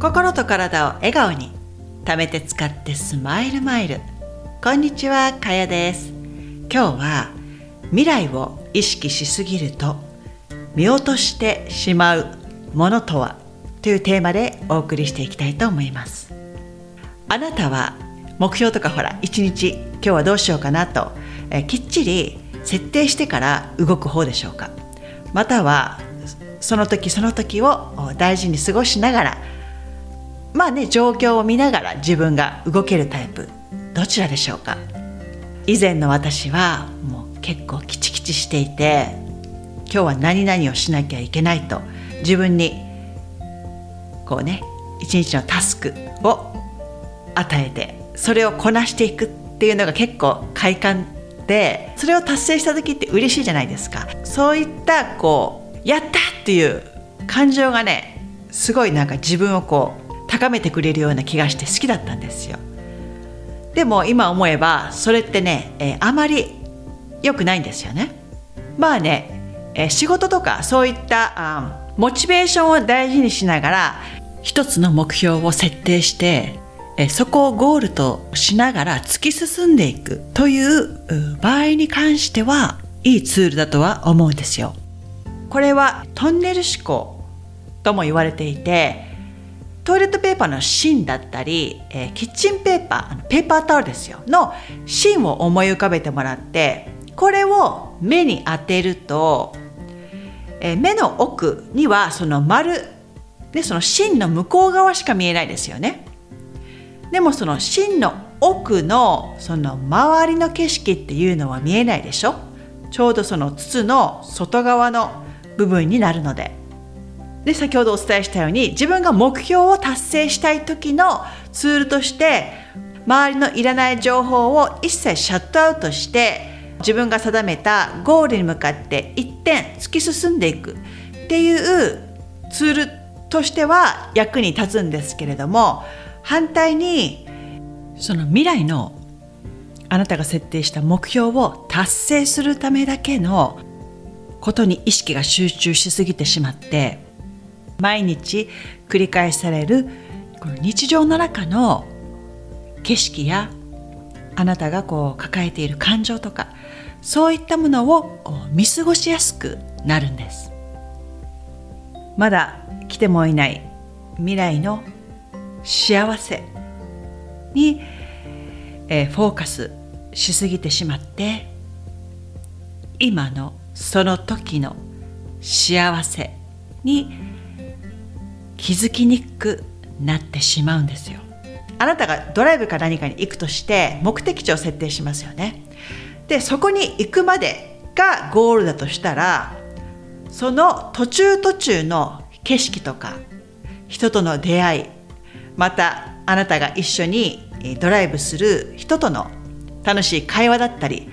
心と体を笑顔に。貯めて使ってスマイルマイル。こんにちはかやです。今日は未来を意識しすぎると見落としてしまうものとはというテーマでお送りしていきたいと思います。あなたは目標とかほら一日今日はどうしようかなとえきっちり設定してから動く方でしょうか？またはその時その時を大事に過ごしながらまあね状況を見ながら自分が動けるタイプどちらでしょうか。以前の私はもう結構キチキチしていて今日は何々をしなきゃいけないと自分にこうね一日のタスクを与えてそれをこなしていくっていうのが結構快感でそれを達成した時って嬉しいじゃないですか。そういったこうやったっていう感情がねすごいなんか自分をこう高めてくれるような気がして好きだったんですよでも今思えばそれってね、えー、あまり良くないんですよねまあね、えー、仕事とかそういったあモチベーションを大事にしながら一つの目標を設定してえそこをゴールとしながら突き進んでいくという場合に関してはいいツールだとは思うんですよ。これはトンネル思考とも言われていてトイレットペーパーの芯だったり、えー、キッチンペーパーペーパータオルですよの芯を思い浮かべてもらってこれを目に当てると、えー、目の奥にはその丸でその芯の向こう側しか見えないですよね。でもその芯の奥のその周りの景色っていうのは見えないでしょ？ちょうどその筒の外側の部分になるのでで先ほどお伝えしたように自分が目標を達成したい時のツールとして周りのいらない情報を一切シャットアウトして自分が定めたゴールに向かって一点突き進んでいくっていうツールとしては役に立つんですけれども反対にその未来のあなたが設定した目標を達成するためだけのことに意識が集中しすぎてしまって毎日繰り返されるこの日常の中の景色やあなたがこう抱えている感情とかそういったものを見過ごしやすくなるんです。まだ来てもいない未来の幸せに、えー、フォーカスしすぎてしまって今のその時の幸せに気づきにくくなってしまうんですよ。あなたがドライブか何かに行くとして目的地を設定しますよね。でそこに行くまでがゴールだとしたらその途中途中の景色とか人との出会いまたあなたが一緒にドライブする人との楽しい会話だったり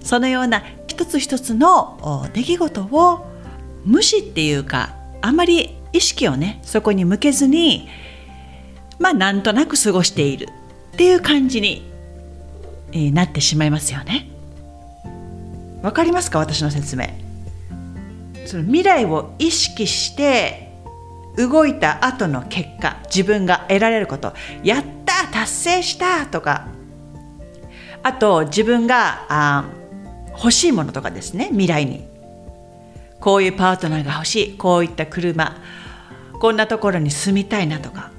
そのような一つ一つの出来事を無視っていうかあまり意識をねそこに向けずにまあなんとなく過ごしているっていう感じになってしまいますよね。わかりますか？私の説明。その未来を意識して動いた後の結果自分が得られることやった達成したとかあと自分があ欲しいものとかですね未来にこういうパートナーが欲しいこういった車こんなところに住みたいなとか。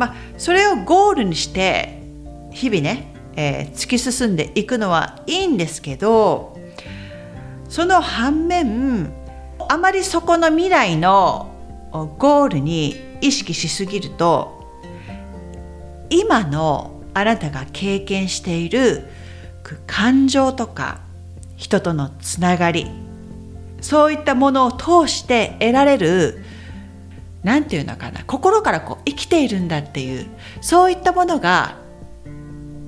まあそれをゴールにして日々ね、えー、突き進んでいくのはいいんですけどその反面あまりそこの未来のゴールに意識しすぎると今のあなたが経験している感情とか人とのつながりそういったものを通して得られる何て言うのかな心からこう生きているんだっていうそういったものが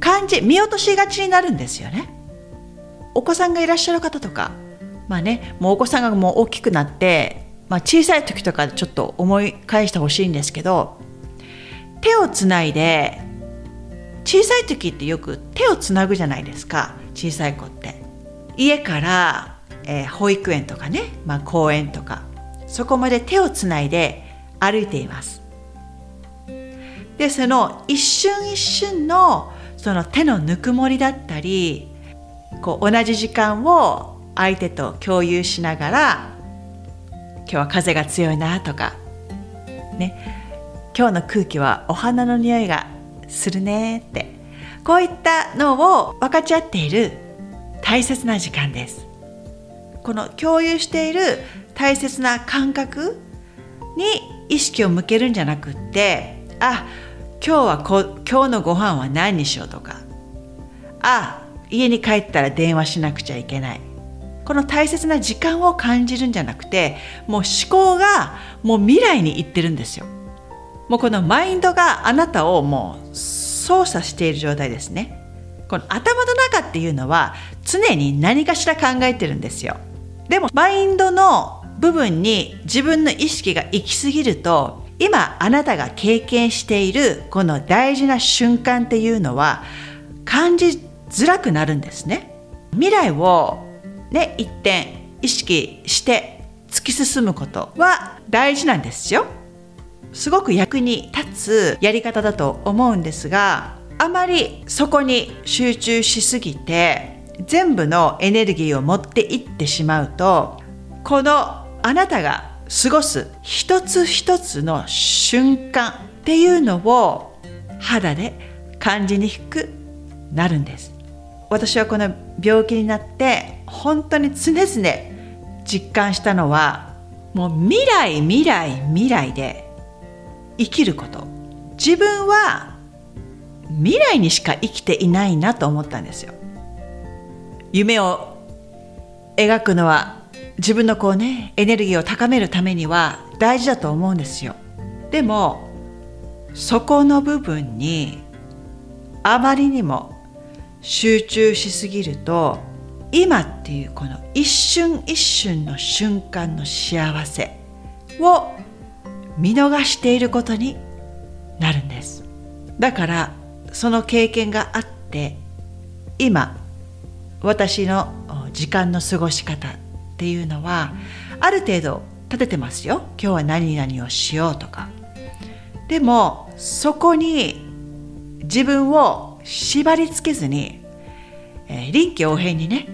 感じ見落としがちになるんですよね。お子さんがいらっしゃる方とかまあねもうお子さんがもう大きくなってまあ、小さい時とかちょっと思い返してほしいんですけど手をつないで小さい時ってよく手をつなぐじゃないですか小さい子って家から、えー、保育園とかね、まあ、公園とかそこまで手をつないで歩いています。でその一瞬一瞬のその手のぬくもりだったりこう同じ時間を相手と共有しながら今日は風が強いなとかね今日の空気はお花の匂いがするねってこういったのを分かち合っている大切な時間です。この共有している大切な感覚に意識を向けるんじゃなくってあ今日はこ今日のご飯は何にしようとか。あ家に帰ったら電話しなくちゃいけない。この大切な時間を感じるんじゃなくてもう思考がもう未来に行ってるんですよ。もうこのマインドがあなたをもう操作している状態ですね。この頭の中っていうのは常に何かしら考えてるんですよ。でもマインドの部分に自分の意識が行き過ぎると今あなたが経験しているこの大事な瞬間っていうのは感じづらくなるんですね。未来をね一点意識して突き進むことは大事なんですよ。すごく役に立つやり方だと思うんですがあまりそこに集中しすぎて全部のエネルギーを持っていってしまうとこのあなたが過ごす一つ一つの瞬間っていうのを肌で感じにくくなるんです。私はこの病気になって本当に常々実感したのはもう未来未来未来で生きること。自分は未来にしか生きていないなと思ったんですよ。夢を描くのは自分のこうねエネルギーを高めるためには大事だと思うんですよ。でもそこの部分にあまりにも集中しすぎると今っていうこの一瞬一瞬の瞬間の幸せを見逃していることになるんです。だからその経験があって今私の時間の過ごし方っていうのはある程度立ててますよ。今日は何々をしようとか。でもそこに自分を縛りつけずに、えー、臨機応変にね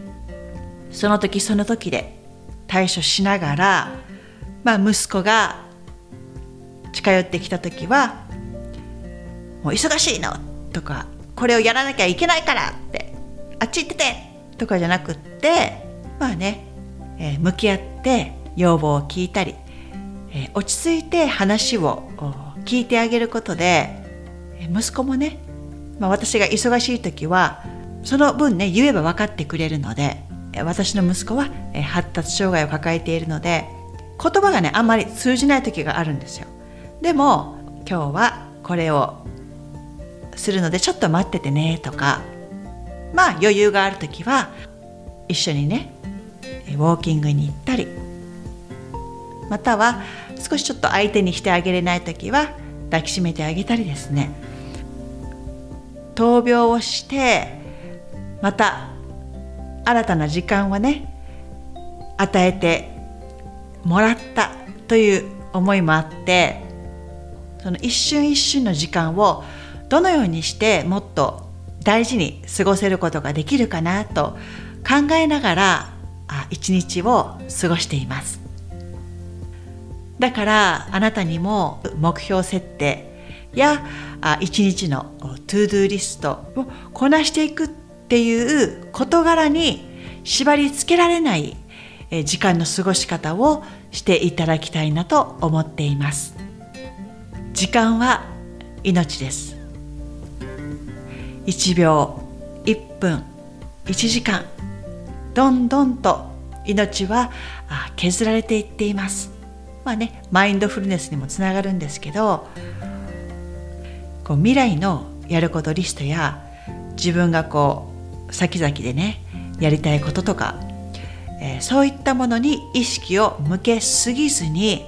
その時その時で対処しながら、まあ、息子が近寄ってきた時は「もう忙しいの」とか「これをやらなきゃいけないから」って「あっち行ってて」とかじゃなくってまあね、えー、向き合って要望を聞いたり、えー、落ち着いて話を聞いてあげることで息子もね、まあ、私が忙しい時はその分ね言えば分かってくれるので私の息子は発達障害を抱えているので言葉がねあんまり通じない時があるんですよ。でも今日はこれをするのでちょっと待っててねとかまあ余裕がある時は一緒にねウォーキングに行ったりまたは少しちょっと相手にしてあげれない時は抱きしめてあげたりですね。闘病をしてまた新たな時間をね与えてもらったという思いもあってその一瞬一瞬の時間をどのようにしてもっと大事に過ごせることができるかなと考えながら一日を過ごしています。だからあなたにも目標設定や一日の to-do リストをこなしていくっていう事柄に縛り付けられない時間の過ごし方をしていただきたいなと思っています。時間は命です。1秒1分1時間どんどんと命は削られていっています。まあねマインドフルネスにもつながるんですけどこう未来のやることリストや自分がこう先々でねやりたいこととかえー、そういったものに意識を向けすぎずに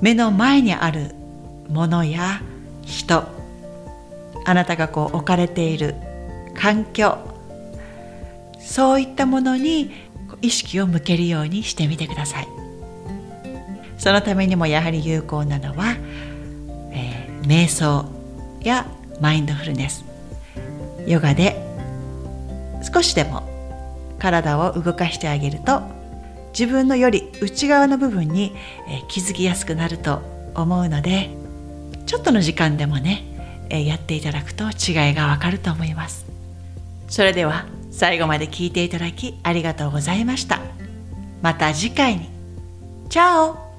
目の前にあるものや人あなたがこう置かれている環境。そういったものに意識を向けるようにしてみてください。そのためにもやはり有効なのは、えー、瞑想やマインドフルネス。ヨガで少しでも体を動かしてあげると自分のより内側の部分に気づきやすくなると思うのでちょっとの時間でもねやっていただくと違いがわかると思います。それでは最後まで聞いていただきありがとうございました。また次回に。チャオ。